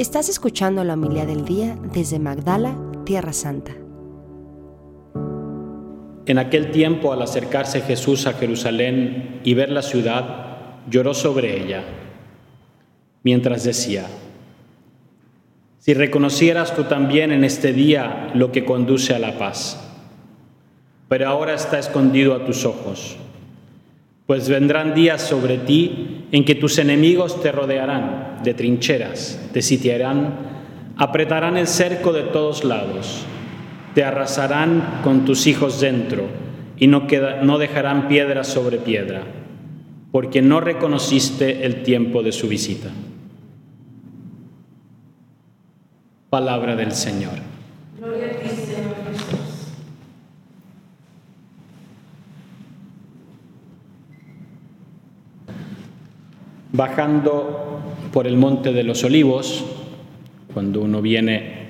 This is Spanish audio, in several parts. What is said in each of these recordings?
Estás escuchando la humildad del día desde Magdala, Tierra Santa. En aquel tiempo, al acercarse Jesús a Jerusalén y ver la ciudad, lloró sobre ella, mientras decía, si reconocieras tú también en este día lo que conduce a la paz, pero ahora está escondido a tus ojos, pues vendrán días sobre ti en que tus enemigos te rodearán de trincheras, te sitiarán, apretarán el cerco de todos lados te arrasarán con tus hijos dentro y no, dejarán piedra sobre piedra, porque no reconociste el tiempo de su visita. Palabra del Señor. Gloria a ti, Señor Jesús. Bajando por el monte de los olivos, cuando uno viene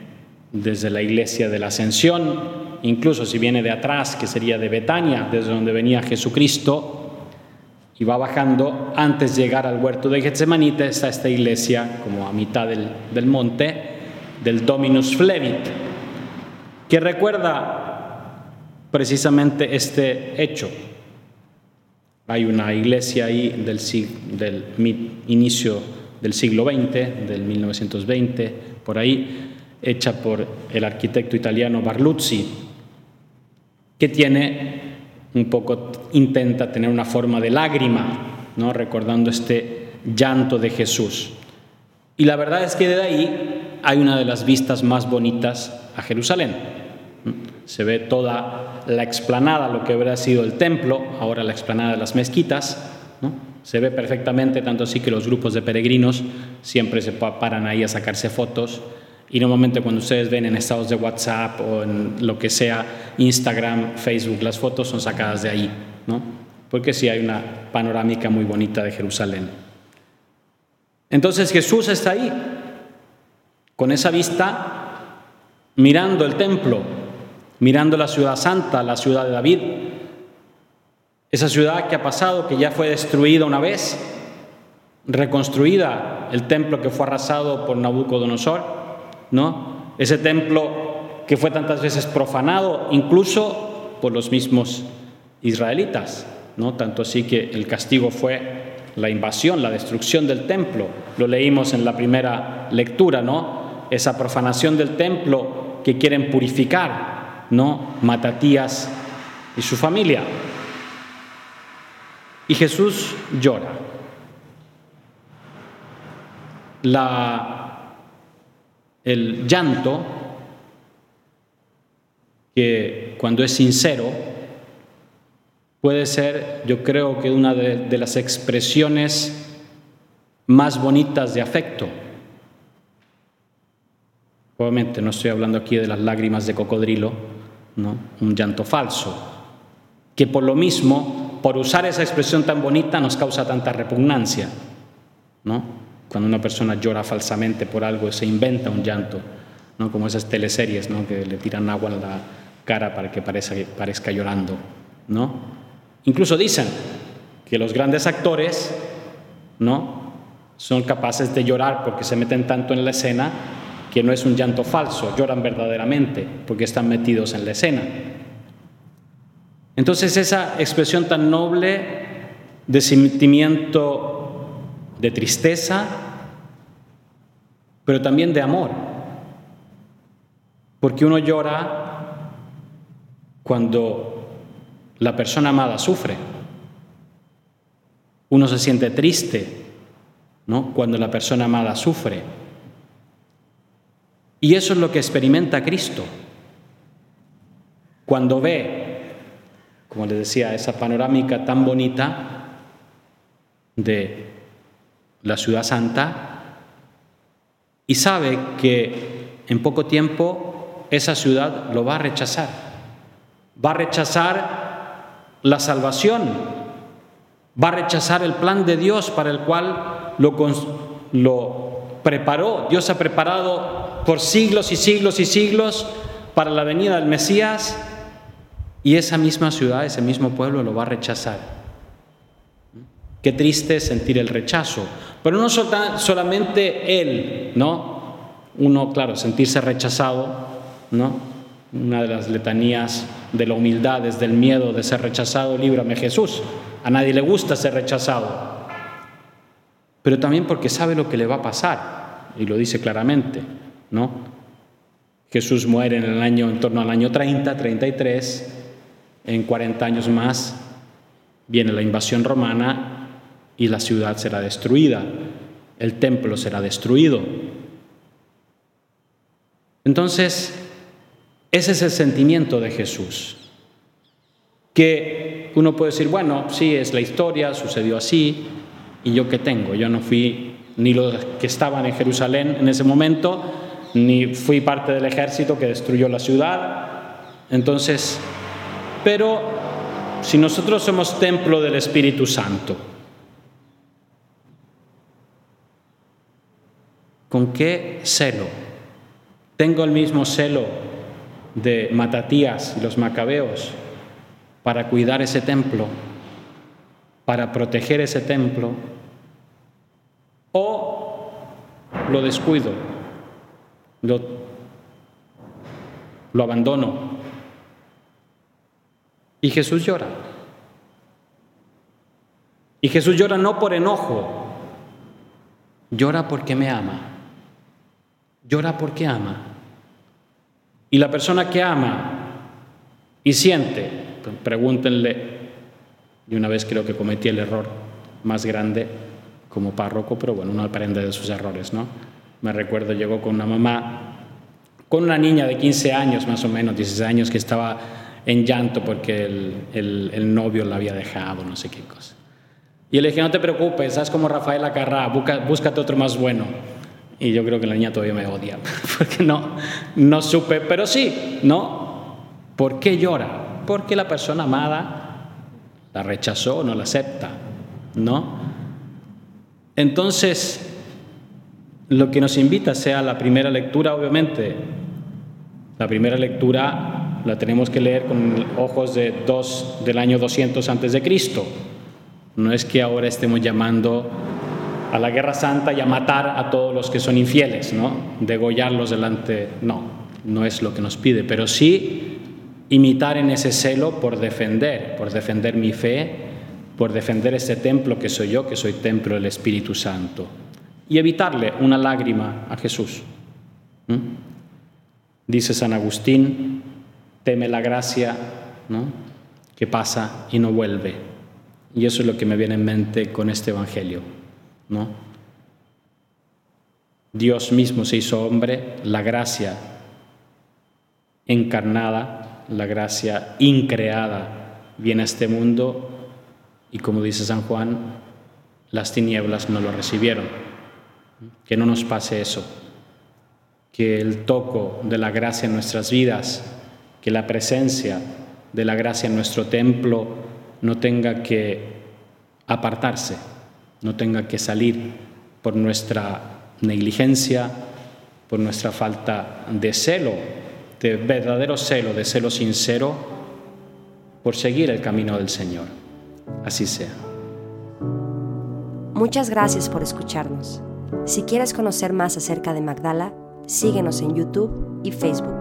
desde la iglesia de la Ascensión, incluso si viene de atrás, que sería de Betania, desde donde venía Jesucristo, y va bajando, antes de llegar al huerto de Getsemanite, está esta iglesia como a mitad del, del monte, del Dominus Flevit, que recuerda precisamente este hecho. Hay una iglesia ahí del, del inicio del siglo XX, del 1920, por ahí, hecha por el arquitecto italiano Barluzzi, que tiene un poco, intenta tener una forma de lágrima, ¿no? recordando este llanto de Jesús. Y la verdad es que de ahí hay una de las vistas más bonitas a Jerusalén. Se ve toda la explanada, lo que habría sido el templo, ahora la explanada de las mezquitas. Se ve perfectamente, tanto así que los grupos de peregrinos siempre se paran ahí a sacarse fotos y normalmente cuando ustedes ven en estados de WhatsApp o en lo que sea, Instagram, Facebook, las fotos son sacadas de ahí, ¿no? Porque sí hay una panorámica muy bonita de Jerusalén. Entonces Jesús está ahí, con esa vista, mirando el templo, mirando la ciudad santa, la ciudad de David, esa ciudad que ha pasado, que ya fue destruida una vez, reconstruida, el templo que fue arrasado por Nabucodonosor, ¿no? Ese templo que fue tantas veces profanado, incluso por los mismos israelitas, ¿no? Tanto así que el castigo fue la invasión, la destrucción del templo. Lo leímos en la primera lectura, ¿no? Esa profanación del templo que quieren purificar, ¿no? Matatías y su familia. Y Jesús llora. La el llanto, que cuando es sincero, puede ser, yo creo que una de, las expresiones más bonitas de afecto. Obviamente no estoy hablando aquí de las lágrimas de cocodrilo, ¿no? un llanto falso, que por lo mismo, por usar esa expresión tan bonita, nos causa tanta repugnancia. ¿no? cuando una persona llora falsamente por algo, se inventa un llanto, ¿no? como esas teleseries ¿no? que le tiran agua en la cara para que parezca, parezca llorando. ¿no? Incluso dicen que los grandes actores ¿no? son capaces de llorar porque se meten tanto en la escena que no es un llanto falso, lloran verdaderamente porque están metidos en la escena. Entonces esa expresión tan noble de sentimiento de tristeza, pero también de amor. Porque uno llora cuando la persona amada sufre. Uno se siente triste, ¿no? Cuando la persona amada sufre. Y eso es lo que experimenta Cristo. Cuando ve, como les decía, esa panorámica tan bonita de la ciudad santa, y sabe que en poco tiempo esa ciudad lo va a rechazar. Va a rechazar la salvación, va a rechazar el plan de Dios para el cual lo, lo preparó. Dios ha preparado por siglos y siglos y siglos para la venida del Mesías y esa misma ciudad, ese mismo pueblo lo va a rechazar. Qué triste sentir el rechazo. Pero no solamente él, ¿no? Uno, claro, sentirse rechazado, ¿no? Una de las letanías de la humildad es del miedo de ser rechazado, líbrame Jesús. A nadie le gusta ser rechazado. Pero también porque sabe lo que le va a pasar, y lo dice claramente, ¿no? Jesús muere en el año, en torno al año 30, 33, en 40 años más viene la invasión romana y la ciudad será destruida, el templo será destruido. Entonces, ese es el sentimiento de Jesús, que uno puede decir, bueno, sí, es la historia, sucedió así, y yo qué tengo, yo no fui ni los que estaban en Jerusalén en ese momento, ni fui parte del ejército que destruyó la ciudad. Entonces, pero si nosotros somos templo del Espíritu Santo, ¿con qué celo? ¿Tengo el mismo celo de Matatías y los macabeos para cuidar ese templo, para proteger ese templo? ¿O lo descuido, lo, lo abandono y Jesús llora. Y Jesús llora no por enojo, llora porque me ama. Llora porque ama. Y la persona que ama y siente, pregúntenle, y una vez creo que cometí el error más grande como párroco, pero bueno, uno aprende de sus errores, ¿no? Me recuerdo, llegó con una mamá, con una niña de 15 años más o menos, 16 años, que estaba en llanto porque el, novio la había dejado, no sé qué cosa. Y le dije, no te preocupes, haz como Rafael Acarrá, búscate otro más bueno. Y yo creo que la niña todavía me odia, porque no, no supe, pero sí, ¿no? ¿Por qué llora? Porque la persona amada la rechazó, no la acepta, ¿no? Entonces, lo que nos invita sea la primera lectura, obviamente, la primera lectura la tenemos que leer con ojos de dos, del año 200 antes de Cristo. No es que ahora estemos llamando a la guerra santa y a matar a todos los que son infieles, ¿no? Degollarlos delante, no, no es lo que nos pide, pero sí imitar en ese celo por defender, por defender mi fe, por defender ese templo que soy yo, que soy templo del Espíritu Santo, y evitarle una lágrima a Jesús. Dice San Agustín, teme la gracia ¿no? que pasa y no vuelve. Y eso es lo que me viene en mente con este Evangelio. ¿no? Dios mismo se hizo hombre, la gracia encarnada, la gracia increada viene a este mundo y como dice San Juan, las tinieblas no lo recibieron. Que no nos pase eso, que el toco de la gracia en nuestras vidas que la presencia de la gracia en nuestro templo no tenga que apartarse, no tenga que salir por nuestra negligencia, por nuestra falta de celo, de verdadero celo, de celo sincero, por seguir el camino del Señor. Así sea. Muchas gracias por escucharnos. Si quieres conocer más acerca de Magdala, síguenos en YouTube y Facebook.